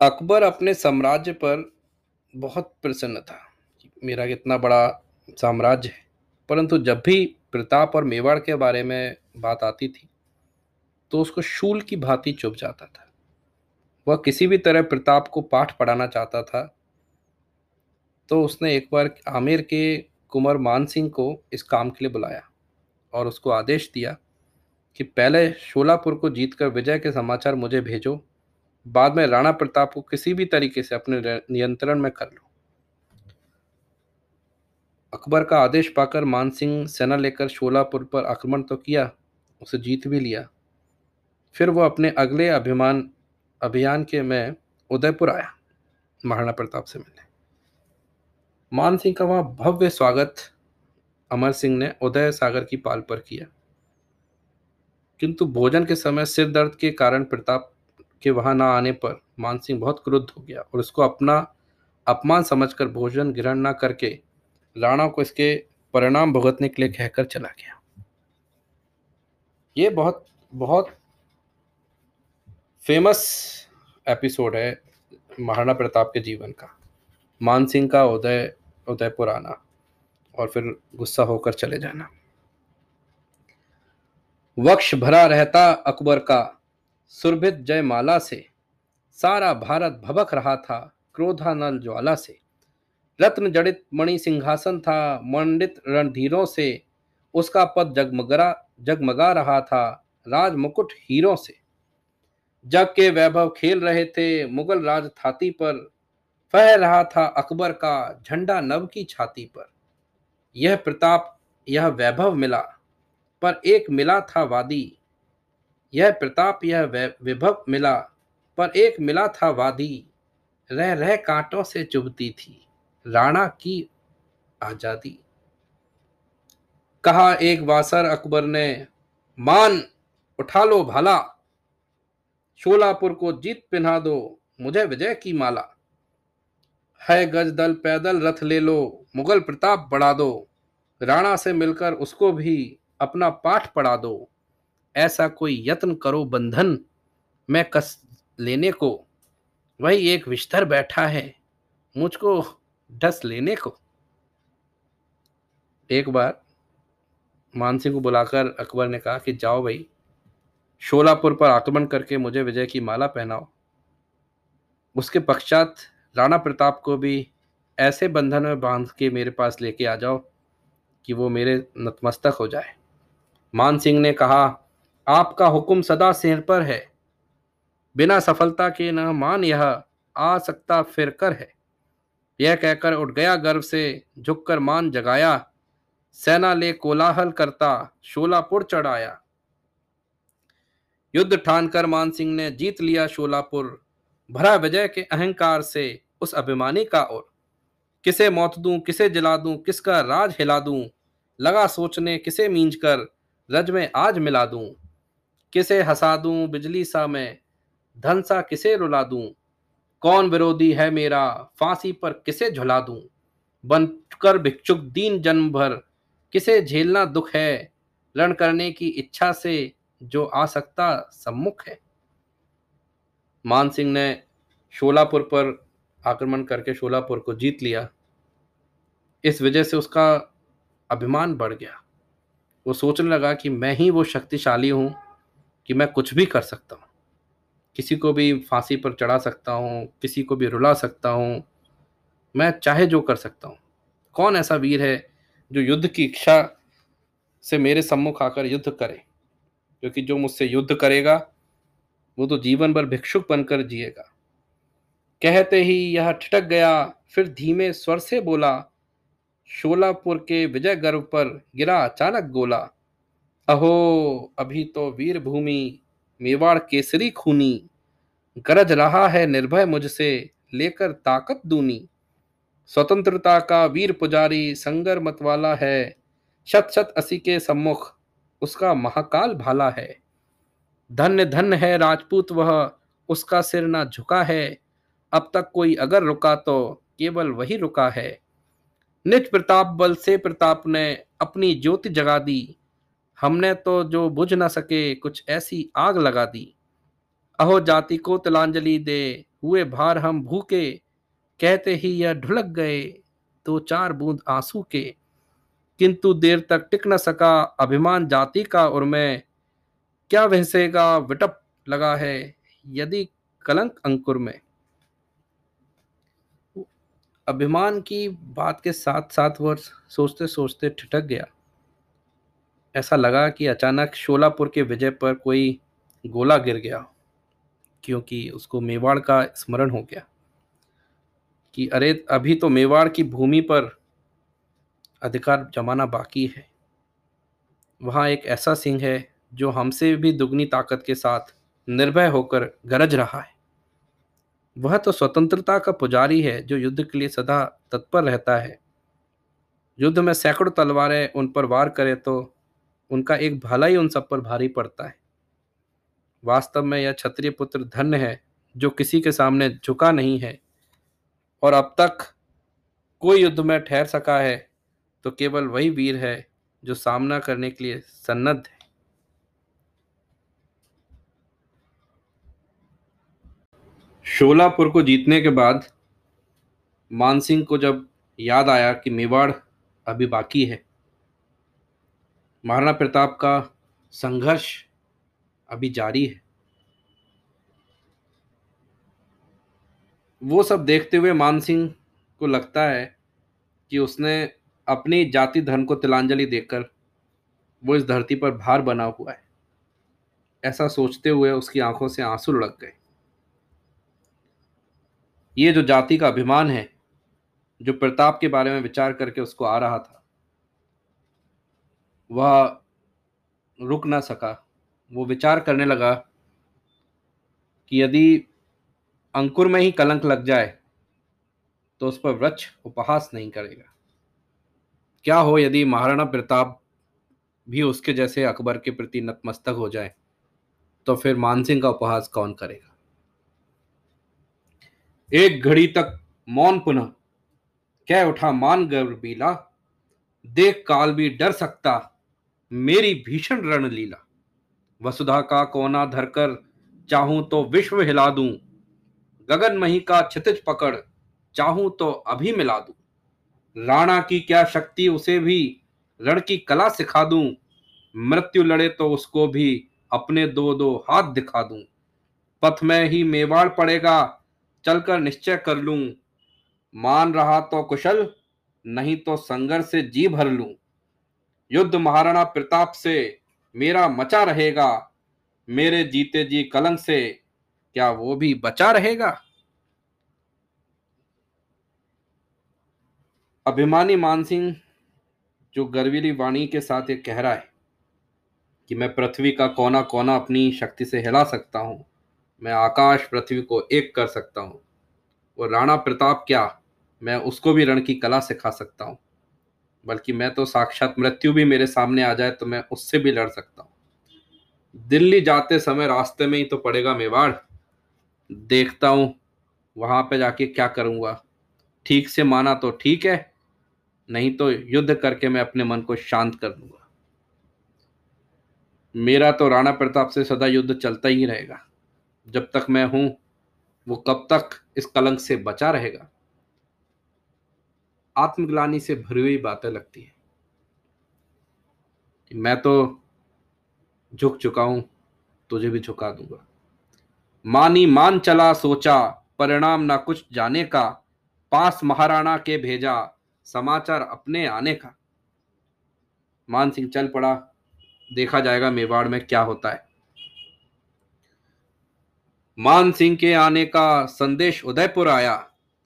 अकबर अपने साम्राज्य पर बहुत प्रसन्न था। मेरा कितना बड़ा साम्राज्य है। परंतु जब भी प्रताप और मेवाड़ के बारे में बात आती थी तो उसको शूल की भांति चुप जाता था। वह किसी भी तरह प्रताप को पाठ पढ़ाना चाहता था तो उसने एक बार आमिर के कुंवर मान सिंह को इस काम के लिए बुलाया और उसको आदेश दिया कि पहले शोलापुर को जीतकर विजय के समाचार मुझे भेजो बाद में राणा प्रताप को किसी भी तरीके से अपने नियंत्रण में कर लो। अकबर का आदेश पाकर मानसिंह सेना लेकर शोलापुर पर आक्रमण तो किया, उसे जीत भी लिया। फिर वो अपने अगले अभिमान, अभियान के में उदयपुर आया, महाराणा प्रताप से मिलने। मान सिंह का वहाँ भव्य स्वागत, अमर सिंह ने उदय सागर की पाल पर किया। किंतु भोजन के समय सिर दर्द के कारण प्रताप के वहाँ ना आने पर मान सिंह बहुत क्रुद्ध हो गया और उसको अपना अपमान समझकर भोजन ग्रहण न करके राणा को इसके परिणाम भुगतने के लिए कहकर चला गया। ये बहुत बहुत फ़ेमस एपिसोड है महाराणा प्रताप के जीवन का। मान सिंह का उदय, उदयपुर आना और फिर गुस्सा होकर चले जाना। वक्ष भरा रहता अकबर का सुरभित जयमाला से। सारा भारत भबक रहा था क्रोधानल ज्वाला से। रत्न जड़ित मणि सिंहासन था, मंडित रणधीरों से। उसका पद जगमगरा, जगमगा रहा था राज मुकुट हीरों से। जग के वैभव खेल रहे थे मुगल राज थाती पर। फह रहा था अकबर का झंडा नव की छाती पर। यह प्रताप, यह वैभव मिला, पर एक मिला था वादी। यह प्रताप यह विभव मिला, पर एक मिला था वादी। रह रह कांटों से चुभती थी, राणा की आज़ादी। कहा एक वासर अकबर ने, मान, उठा लो भाला। शोलापुर को जीत पिन्हा दो, मुझे विजय की माला। है गज दल, पैदल रथ ले लो, मुगल प्रताप बढ़ा दो। राणा से मिलकर उसको भी अपना पाठ पढ़ा दो। ऐसा कोई यत्न करो बंधन में कस लेने को। वही एक विस्तर बैठा है, मुझको डस लेने को। एक बार मानसिंह को बुलाकर अकबर ने कहा कि जाओ भाई, शोलापुर पर आक्रमण करके मुझे विजय की माला पहनाओ। उसके पश्चात राणा प्रताप को भी ऐसे बंधन में बाँध के मेरे पास लेके आ जाओ कि वो मेरे नतमस्तक हो जाए। मान सिंह ने कहा आपका हुक्म सदा सिर पर है। बिना सफलता के न मान यह आ सकता फिर कर है। यह कहकर उठ गया गर्व से, झुककर मान जगाया। सेना ले कोलाहल करता, शोलापुर चढ़ाया। युद्ध ठानकर मान सिंह ने जीत लिया शोलापुर। भरा विजय के अहंकार से उस अभिमानी का और किसे मौत दूँ, किसे जला दूँ, किसका राज हिला दूँ, लगा सोचने किसे मींज कर रज में आज मिला दूँ। किसे हंसा दूँ बिजली सा मैं? धन सा किसे रुला दूँ? कौन विरोधी है मेरा? फांसी पर किसे झुला दूँ? बनकर भिक्षुक दीन जन्म भर, किसे झेलना दुख है? रण करने की इच्छा से जो आ सकता सम्मुख है। मान सिंह ने शोलापुर पर आक्रमण करके शोलापुर को जीत लिया। इस वजह से उसका अभिमान बढ़ गया। वो सोचने लगा कि मैं ही वो शक्तिशाली हूँ। कि मैं कुछ भी कर सकता हूँ। किसी को भी फांसी पर चढ़ा सकता हूँ, किसी को भी रुला सकता हूँ, मैं चाहे जो कर सकता हूँ। कौन ऐसा वीर है जो युद्ध की इच्छा से मेरे सम्मुख आकर युद्ध करे? क्योंकि जो मुझसे युद्ध करेगा, वो तो जीवन भर भिक्षुक बनकर जिएगा। कहते ही यह ठिटक गया, फिर धीमे स्वर से बोला, शोलापुर के विजय गर्व पर गिरा अचानक गोला। अहो, अभी तो वीर भूमि मेवाड़ केसरी खूनी। गरज रहा है निर्भय मुझसे लेकर ताकत दूनी। स्वतंत्रता का वीर पुजारी संगर मत वाला है। शत शत असी के सम्मुख उसका महाकाल भाला है। धन्य धन्य है राजपूत वह, उसका सिर ना झुका है। अब तक कोई अगर रुका तो केवल वही रुका है। निज प्रताप बल से प्रताप ने अपनी ज्योति जगा दी। हमने तो जो बुझ न सके कुछ ऐसी आग लगा दी। अहो जाति को तिलांजलि दे, हुए भार हम भूखे। कहते ही यह ढुलक गए दो चार बूंद आँसू के। किंतु देर तक टिक न सका अभिमान जाति का और मैं। क्या वहसेगा विटप लगा है यदि कलंक अंकुर में। अभिमान की बात के साथ साथ वह सोचते सोचते ठिठक गया। ऐसा लगा कि अचानक शोलापुर के विजय पर कोई गोला गिर गया, क्योंकि उसको मेवाड़ का स्मरण हो गया कि अरे, अभी तो मेवाड़ की भूमि पर अधिकार जमाना बाकी है। वहाँ एक ऐसा सिंह है जो हमसे भी दुगनी ताकत के साथ निर्भय होकर गरज रहा है। वह तो स्वतंत्रता का पुजारी है जो युद्ध के लिए सदा तत्पर रहता है। युद्ध में सैकड़ों तलवारें उन पर वार करे तो उनका एक भला ही उन सब पर भारी पड़ता है। वास्तव में यह क्षत्रिय पुत्र धन्य है, जो किसी के सामने झुका नहीं है। और अब तक कोई युद्ध में ठहर सका है तो केवल वही वीर है, जो सामना करने के लिए सन्नद्ध है। शोलापुर को जीतने के बाद मानसिंह को जब याद आया कि मेवाड़ अभी बाकी है महाराणा प्रताप का संघर्ष अभी जारी है। वो सब देखते हुए मानसिंह को लगता है कि उसने अपनी जाति धर्म को तिलांजलि देकर वो इस धरती पर भार बना हुआ है। ऐसा सोचते हुए उसकी आँखों से आँसू लग गए। ये जो जाति का अभिमान है, जो प्रताप के बारे में विचार करके उसको आ रहा था वह रुक ना सका। वो विचार करने लगा कि यदि अंकुर में ही कलंक लग जाए तो उस पर वृक्ष उपहास नहीं करेगा। क्या हो यदि महाराणा प्रताप भी उसके जैसे अकबर के प्रति नतमस्तक हो जाए तो फिर मानसिंह का उपहास कौन करेगा? एक घड़ी तक मौन पुनः, कह उठा मान गर्वीला देख काल भी डर सकता मेरी भीषण रणलीला। वसुधा का कोना धरकर चाहूँ तो विश्व हिला दूँ। गगन मही का क्षितिज पकड़ चाहूँ तो अभी मिला दूँ। राणा की क्या शक्ति उसे भी रण की कला सिखा दूँ। मृत्यु लड़े तो उसको भी अपने दो दो हाथ दिखा दूँ। पथ में ही मेवाड़ पड़ेगा, चलकर निश्चय कर लूँ। मान रहा तो कुशल, नहीं तो संघर्ष से जी भर लूँ। युद्ध महाराणा प्रताप से मेरा मचा रहेगा। मेरे जीते जी कलंक से क्या वो भी बचा रहेगा? अभिमानी मानसिंह जो गर्वीली वाणी के साथ ये कह रहा है कि मैं पृथ्वी का कोना कोना अपनी शक्ति से हिला सकता हूँ। मैं आकाश पृथ्वी को एक कर सकता हूँ। और राणा प्रताप क्या? मैं उसको भी रण की कला सिखा सकता हूँ। बल्कि मैं तो साक्षात मृत्यु भी मेरे सामने आ जाए तो मैं उससे भी लड़ सकता हूँ। दिल्ली जाते समय रास्ते में ही तो पड़ेगा मेवाड़। देखता हूँ, वहाँ पे जाके क्या करूँगा। ठीक से माना तो ठीक है, नहीं तो युद्ध करके मैं अपने मन को शांत कर दूँगा। मेरा तो राणा प्रताप से सदा युद्ध चलता ही रहेगा। जब तक मैं हूँ, वो कब तक इस कलंक से बचा रहेगा? आत्मग्लानी से भरी हुई बातें लगती है। मैं तो झुक चुका हूँ, तुझे भी झुका दूँगा। मानी मान चला सोचा, परिणाम ना कुछ जाने का। पास महाराणा के भेजा, समाचार अपने आने का। मान सिंह चल पड़ा, देखा जाएगा मेवाड़ में क्या होता है। मान सिंह के आने का संदेश उदयपुर आया।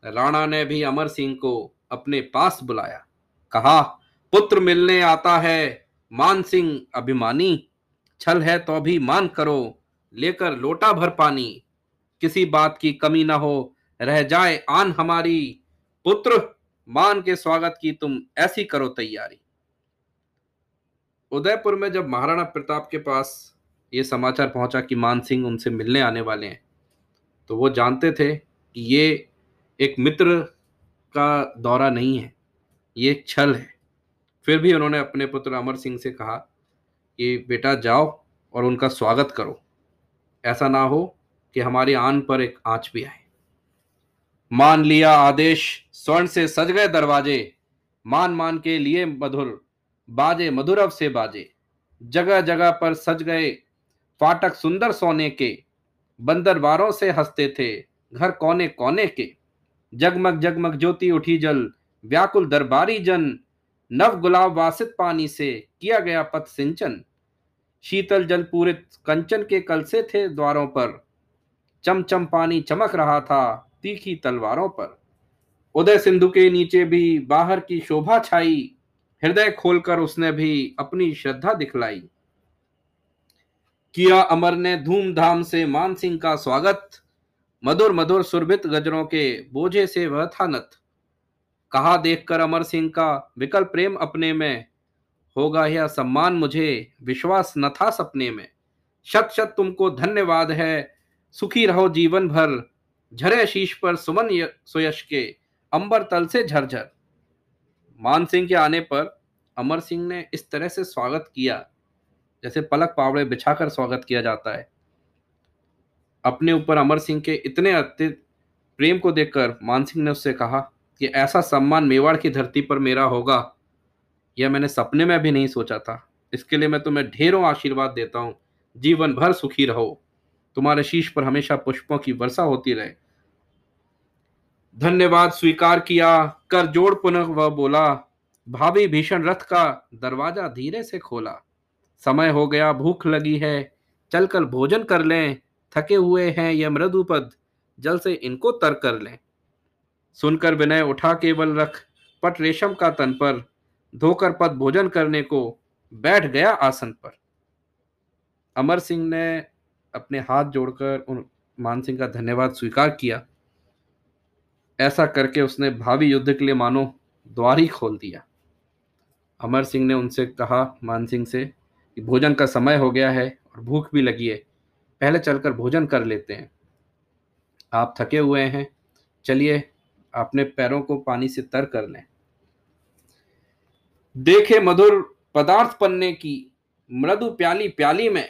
राणा ने भी अमर सिंह को अपने पास बुलाया। कहा, पुत्र मिलने आता है, मान सिंह अभिमानी। छल है तो भी मान करो, लेकर लोटा भर पानी। किसी बात की कमी ना हो, रह जाए आन हमारी। पुत्र, मान के स्वागत की तुम ऐसी करो तैयारी। उदयपुर में जब महाराणा प्रताप के पास ये समाचार पहुँचा कि मान सिंह उनसे मिलने आने वाले हैं तो वो जानते थे कि ये एक मित्र का दौरा नहीं है, ये छल है। फिर भी उन्होंने अपने पुत्र अमर सिंह से कहा कि, बेटा, जाओ और उनका स्वागत करो। ऐसा ना हो कि हमारी आन पर एक आँच भी आए। मान लिया आदेश, स्वर्ण से सज गए दरवाजे। मान मान के लिए मधुर, बाजे मधुरव से बाजे। जगह जगह पर सज गए फाटक सुंदर सोने के। बंदरबारों से हँसते थे, घर कोने कोने के। जगमग जगमग ज्योति उठी जल, व्याकुल दरबारी जन, नव गुलाब वासित पानी से किया गया पथ सिंचन। शीतल जल पूरित कंचन के कल से थे द्वारों पर। चमचम पानी चमक रहा था तीखी तलवारों पर। उदय सिंधु के नीचे भी बाहर की शोभा छाई, हृदय खोलकर उसने भी अपनी श्रद्धा दिखलाई। किया अमर ने धूमधाम से मान सिंह का स्वागत। मधुर मधुर सुरभित गजरों के बोझे से वह था नत। कहा देखकर अमर सिंह का विकल प्रेम अपने में? होगा यह सम्मान मुझे, विश्वास न था सपने में। शत शत तुमको धन्यवाद है, सुखी रहो जीवन भर। झरे शीश पर सुमन सुयश के अंबर तल से झरझर। मान सिंह के आने पर अमर सिंह ने इस तरह से स्वागत किया, जैसे पलक पावड़े बिछाकर स्वागत किया जाता है। अपने ऊपर अमर सिंह के इतने अत्यंत प्रेम को देखकर मान सिंह ने उससे कहा कि ऐसा सम्मान मेवाड़ की धरती पर मेरा होगा, यह मैंने सपने में भी नहीं सोचा था। इसके लिए मैं तुम्हें ढेरों आशीर्वाद देता हूँ। जीवन भर सुखी रहो। तुम्हारे शीश पर हमेशा पुष्पों की वर्षा होती रहे। धन्यवाद, स्वीकार किया, कर जोड़ पुनः वह बोला। भाभी भीषण रथ का दरवाज़ा धीरे से खोला। समय हो गया, भूख लगी है। चलकर भोजन कर लें। थके हुए हैं ये मृदुपद, जल से इनको तर कर लें। सुनकर विनय उठा केवल रख, पट रेशम का तन पर, धोकर पद भोजन करने को बैठ गया आसन पर। अमर सिंह ने अपने हाथ जोड़कर उन, मान सिंह का धन्यवाद स्वीकार किया। ऐसा करके उसने भावी युद्ध के लिए मानो द्वार ही खोल दिया। अमर सिंह ने उनसे कहा, मान सिंह से, कि भोजन का समय हो गया है और भूख भी लगी है। पहले चलकर भोजन कर लेते हैं। आप थके हुए हैं, चलिए अपने पैरों को पानी से तर कर लें। देखे मधुर पदार्थ पन्ने की, मृदु प्याली प्याली में,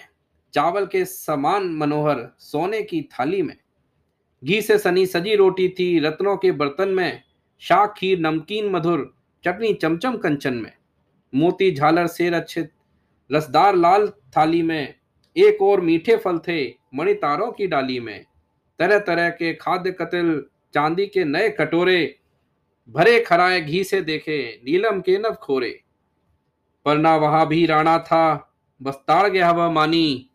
चावल के समान मनोहर सोने की थाली में। घी से सनी सजी रोटी थी रत्नों के बर्तन में, शाक, खीर, नमकीन, मधुर चटनी, चमचम कंचन में। मोती, झालर सेर अच्छे, रसदार लाल थाली में एक और मीठे फल थे मणितारों की डाली में। तरह तरह के खाद्य कतिल, चांदी के नए कटोरे, भरे खराए घी से देखे नीलम के नव खोरे। पर ना वहाँ भी राणा था, बस ताड़ गया वह मानी।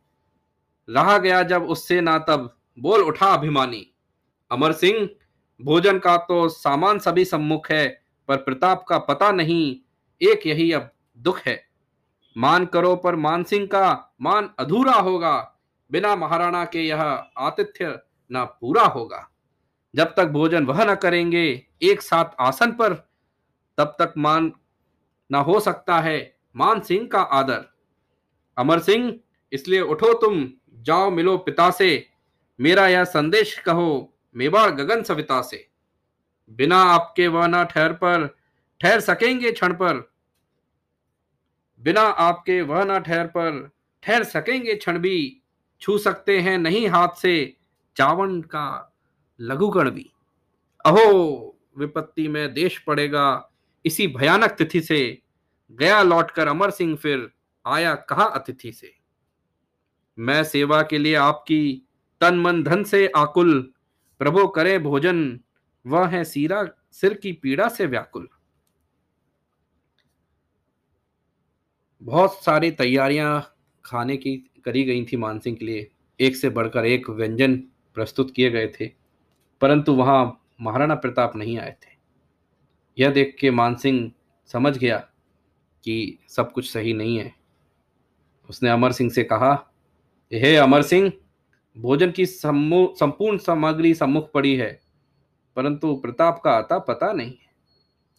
रहा गया जब उससे ना तब, बोल उठा अभिमानी। अमर सिंह, भोजन का तो सामान सभी सम्मुख है, पर प्रताप का पता नहीं, एक यही अब दुख है। मान करो पर मान सिंह का मान अधूरा होगा। बिना महाराणा के यह आतिथ्य न पूरा होगा। जब तक भोजन वह न करेंगे एक साथ आसन पर, तब तक मान न हो सकता है मान सिंह का आदर। अमर सिंह, इसलिए उठो तुम, जाओ मिलो पिता से मेरा यह संदेश कहो मेवाड़ गगन सविता से बिना आपके वह न ठहर पर, ठहर सकेंगे क्षण पर। बिना आपके वह न ठहर पर ठहर सकेंगे क्षण भी। छू सकते हैं नहीं हाथ से चावन का लघुगण भी। अहो, विपत्ति में देश पड़ेगा। इसी भयानक तिथि से गया लौटकर अमर सिंह फिर आया कहा अतिथि से? मैं सेवा के लिए आपकी तन मन धन से आकुल। प्रभु करे भोजन। वह है सीरा, सिर की पीड़ा से व्याकुल। बहुत सारी तैयारियाँ खाने की करी गई थी मानसिंह के लिए। एक से बढ़कर एक व्यंजन प्रस्तुत किए गए थे, परंतु वहाँ महाराणा प्रताप नहीं आए थे। यह देख के मानसिंह समझ गया कि सब कुछ सही नहीं है। उसने अमर सिंह से कहा, हे अमर सिंह, भोजन की संपूर्ण सामग्री सम्मुख पड़ी है, परंतु प्रताप का आता पता नहीं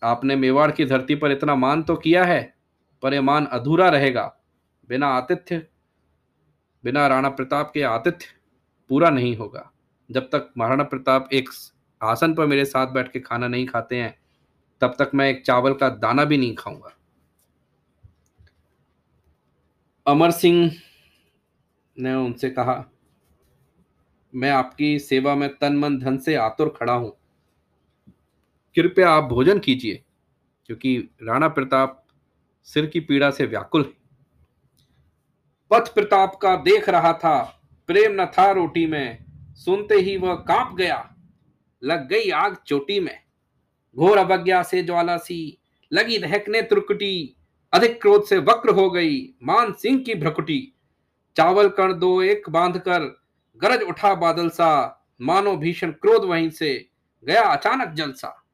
आपने मेवाड़ की धरती पर इतना मान तो किया है परिमान अधूरा रहेगा। बिना आतिथ्य, बिना राणा प्रताप के आतिथ्य पूरा नहीं होगा। जब तक महाराणा प्रताप एक आसन पर मेरे साथ बैठ के खाना नहीं खाते हैं, तब तक मैं एक चावल का दाना भी नहीं खाऊँगा। अमर सिंह ने उनसे कहा, मैं आपकी सेवा में तन मन धन से आतुर खड़ा हूँ। कृपया आप भोजन कीजिए, क्योंकि राणा प्रताप सिर की पीड़ा से व्याकुल है। पथ प्रताप का देख रहा था, प्रेम न था रोटी में, सुनते ही वह काँप गया, लग गई आग चोटी में। घोर अवज्ञा से ज्वाला सी लगी दहकने त्रुकुटी, अधिक क्रोध से वक्र हो गई, मान सिंह की भ्रकुटी। चावल कण दो एक बाँध कर गरज उठा बादल सा, मानो भीषण क्रोध वहीं से, गया अचानक जलसा।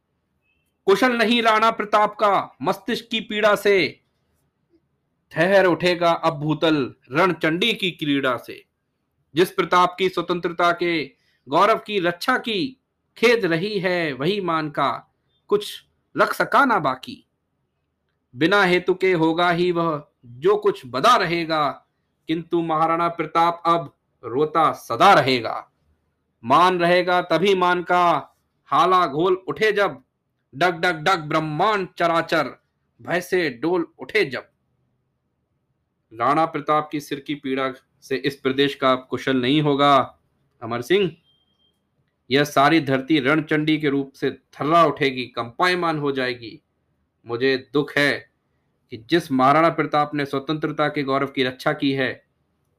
कुशल नहीं राणा प्रताप का, मस्तिष्क की पीड़ा से ठहर उठेगा अब भूतल रणचंडी की क्रीड़ा से। जिस प्रताप की स्वतंत्रता के, गौरव की रक्षा की खेद रही है, वही मान का कुछ रख सका ना बाकी। बिना हेतु के होगा ही वह, जो कुछ बदा रहेगा। किंतु महाराणा प्रताप अब रोता सदा रहेगा। मान रहेगा तभी मान का हाला घोल उठे जब। डग डग डग ब्रह्मांड चराचर, भय से डोल उठे जब। राणा प्रताप की सिर की पीड़ा से इस प्रदेश का कुशल नहीं होगा। अमर सिंह, यह सारी धरती रणचंडी के रूप से थर्रा उठेगी, कंपायमान हो जाएगी। मुझे दुख है कि जिस महाराणा प्रताप ने स्वतंत्रता के गौरव की रक्षा की है,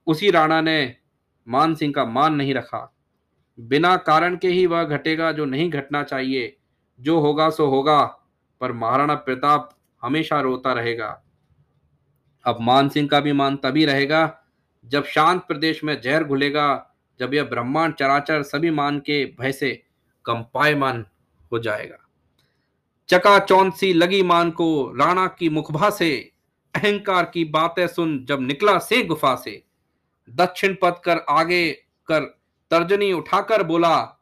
उसी राणा ने मान सिंह का मान नहीं रखा। बिना कारण के ही वह घटेगा जो नहीं घटना चाहिए। जो होगा, सो होगा, पर महाराणा प्रताप हमेशा रोता रहेगा। अब मान सिंह का भी मान तभी रहेगा जब शांत प्रदेश में जहर घुलेगा, जब यह ब्रह्मांड चराचर सभी मान के भय से कंपायमान हो जाएगा। चका सी लगी मान को, राणा की मुखभा से, अहंकार की बातें सुन जब निकला से गुफा से। दक्षिण पथ कर आगे कर तर्जनी उठाकर बोला,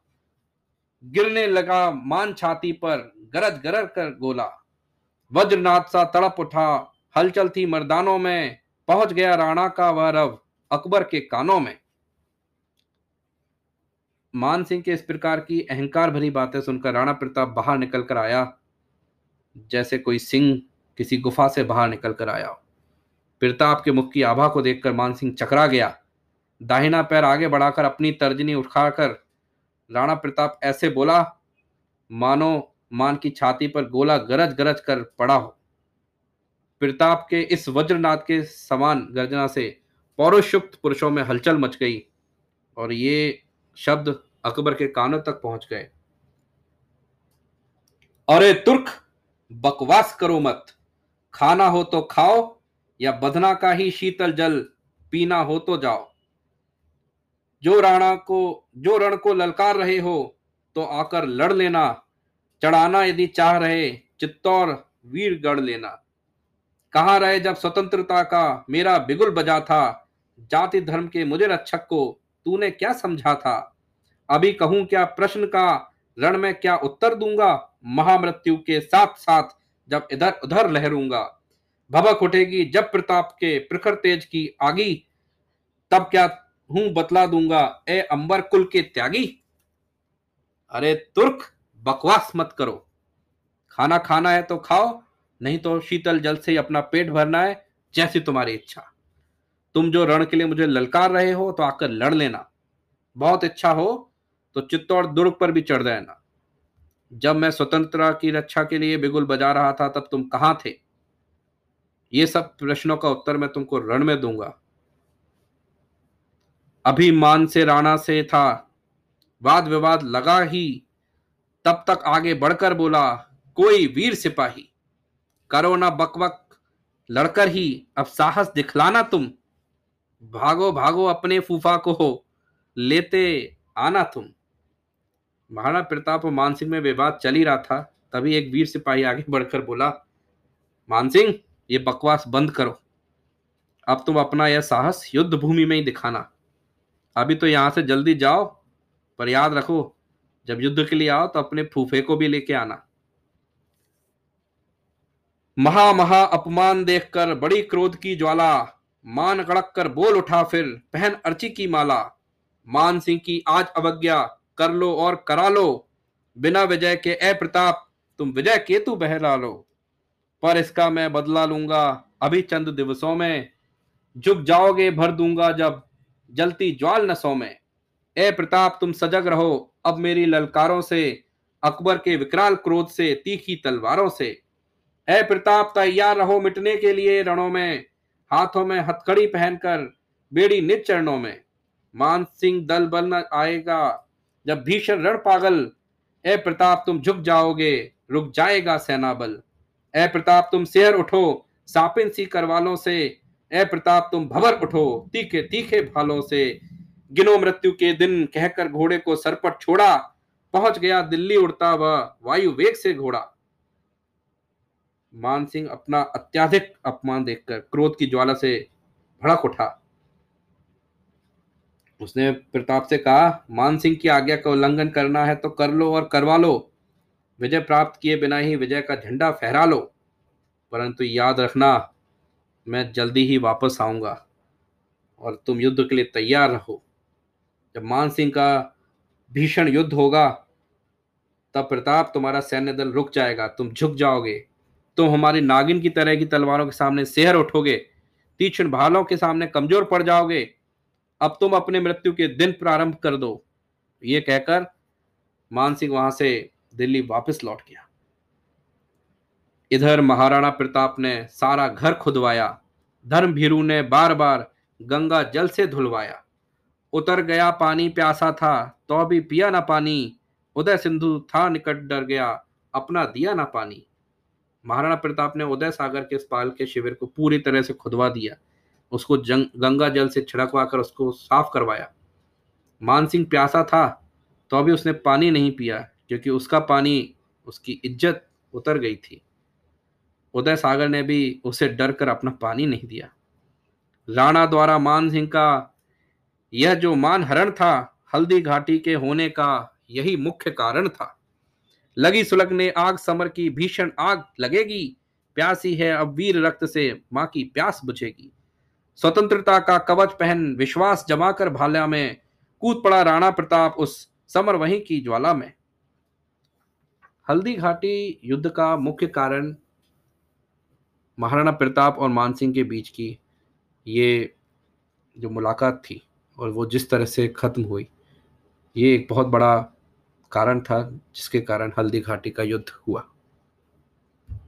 गिरने लगा मान छाती पर, गरज गरज कर गोला। वज्रनाथ सा तड़प उठा हलचल थी मर्दानों में, पहुँच गया राणा का वह रव, अकबर के कानों में। मान सिंह के इस प्रकार की अहंकार भरी बातें सुनकर राणा प्रताप बाहर निकल कर आया, जैसे कोई सिंह किसी गुफा से बाहर निकल कर आया हो। प्रताप के मुख की आभा को देखकर मान सिंह चकरा गया। दाहिना पैर आगे बढ़ाकर अपनी तर्जनी उठाकर राणा प्रताप ऐसे बोला, मानो मान की छाती पर गोला गरज गरज कर पड़ा हो। प्रताप के इस वज्रनाथ के समान गर्जना से पौरुषुक्त पुरुषों में हलचल मच गई और ये शब्द अकबर के कानों तक पहुँच गए। अरे तुर्क, बकवास करो मत। खाना हो तो खाओ या बधना का ही शीतल जल पीना हो तो जाओ। जो राणा को, जो रण को ललकार रहे हो तो आकर लड़ लेना। चढ़ाना यदि चाह रहे चित्तौर वीर गढ़ लेना। कहा रहे जब स्वतंत्रता का मेरा बिगुल बजा था? जाति धर्म के मुझे रक्षक को तूने क्या समझा था? अभी कहूँ क्या प्रश्न का रण में क्या उत्तर दूँगा? महामृत्यु के साथ साथ जब इधर उधर लहरूँगा। भबक उठेगी जब प्रताप के प्रखर तेज की आगी। तब क्या हूँ बतला दूँगा? ए अंबर कुल के त्यागी? अरे तुर्क, बकवास मत करो। खाना खाना है तो खाओ नहीं तो शीतल जल से ही अपना पेट भरना है, जैसी तुम्हारी इच्छा। तुम जो रण के लिए मुझे ललकार रहे हो तो आकर लड़ लेना। बहुत इच्छा हो तो चित्तौड़ दुर्ग पर भी चढ़ जाना। जब मैं स्वतंत्रता की रक्षा के लिए बिगुल बजा रहा था, तब तुम कहाँ थे? ये सब प्रश्नों का उत्तर मैं तुमको रण में दूँगा। अभिमान से राणा से था वाद विवाद लगा ही, तब तक आगे बढ़कर बोला, कोई वीर सिपाही। करो ना बक बकवक लड़कर ही अब साहस दिखलाना तुम। भागो भागो अपने फूफा को हो। लेते आना तुम। महाराणा प्रताप और मानसिंह में विवाद चल ही रहा था। तभी एक वीर सिपाही आगे बढ़कर बोला, मानसिंह, ये बकवास बंद करो। अब तुम अपना यह साहस युद्ध भूमि में ही दिखाना। अभी तो यहाँ से जल्दी जाओ, पर याद रखो, जब युद्ध के लिए आओ तो अपने फूफे को भी लेके आना। महा महा अपमान देखकर बड़ी क्रोध की ज्वाला। मान कड़क कर बोल उठा फिर, पहन अर्ची की माला। मान सिंह की आज अवज्ञा, कर लो और करा लो। बिना विजय के, ए प्रताप, तुम विजय केतु बहला लो पर इसका मैं बदला लूँगा, अभी चंद दिवसों में। झुक जाओगे, भर दूँगा जब, जलती ज्वाल नसों में। ए प्रताप, तुम सजग रहो, अब मेरी ललकारों से, अकबर के विकराल क्रोध से, तीखी तलवारों से। ए प्रताप, तैयार रहो मिटने के लिए रणों में। हाथों में हथकड़ी पहनकर बेड़ी निज चरणों में। मान सिंह दल बल न आएगा, जब भीषण रण पागल ए प्रताप, तुम झुक जाओगे, रुक जाएगा सेना बल ए प्रताप, तुम शेर उठो, सापिन सी करवालों से। ए प्रताप, तुम भवर उठो, तीखे तीखे भालों से। गिनो मृत्यु के दिन कहकर घोड़े को सरपट छोड़ा। पहुँच गया दिल्ली उड़ता वह वायु वेग से घोड़ा। मान सिंह अपना अत्याधिक अपमान देखकर क्रोध की ज्वाला से भड़क उठा। उसने प्रताप से कहा, मान सिंह की आज्ञा का उल्लंघन करना है तो कर लो और करवा लो। विजय प्राप्त किए बिना ही विजय का झंडा फहरा लो। परंतु याद रखना, मैं जल्दी ही वापस आऊँगा और तुम युद्ध के लिए तैयार रहो। जब मान सिंह का भीषण युद्ध होगा, तब प्रताप तुम्हारा सैन्य दल रुक जाएगा, तुम झुक जाओगे। तुम हमारी नागिन की तरह की तलवारों के सामने शहर उठोगे, तीक्ष्ण भालों के सामने कमज़ोर पड़ जाओगे। अब तुम अपने मृत्यु के दिन प्रारंभ कर दो। ये कहकर मान सिंह वहाँ से दिल्ली वापस लौट गया। इधर महाराणा प्रताप ने सारा घर खुदवाया। धर्म भीरू ने बार बार गंगा जल से धुलवाया। उतर गया पानी प्यासा था तो भी पिया ना पानी। उदय सिंधु था निकट डर गया, अपना दिया ना पानी। महाराणा प्रताप ने उदय सागर के पाल के शिविर को पूरी तरह से खुदवा दिया। उसको जंग, गंगा जल से छिड़कवा कर उसको साफ़ करवाया। मानसिंह प्यासा था तो अभी उसने पानी नहीं पिया, क्योंकि उसका पानी, उसकी इज़्ज़त उतर गई थी। उदय सागर ने भी उसे डर कर अपना पानी नहीं दिया। राणा द्वारा मान सिंह का यह जो मान हरण था, हल्दी घाटी के होने का यही मुख्य कारण था। लगी सुलगने आग, समर की भीषण आग लगेगी। प्यासी है अब वीर रक्त से, माँ की प्यास बुझेगी। स्वतंत्रता का कवच पहन विश्वास जमाकर भाल्या में, कूद पड़ा राणा प्रताप उस समर वहीं की ज्वाला में। हल्दी घाटी युद्ध का मुख्य कारण महाराणा प्रताप और मानसिंह के बीच की ये जो मुलाकात थी और वो जिस तरह से ख़त्म हुई, ये एक बहुत बड़ा कारण था जिसके कारण हल्दी घाटी का युद्ध हुआ।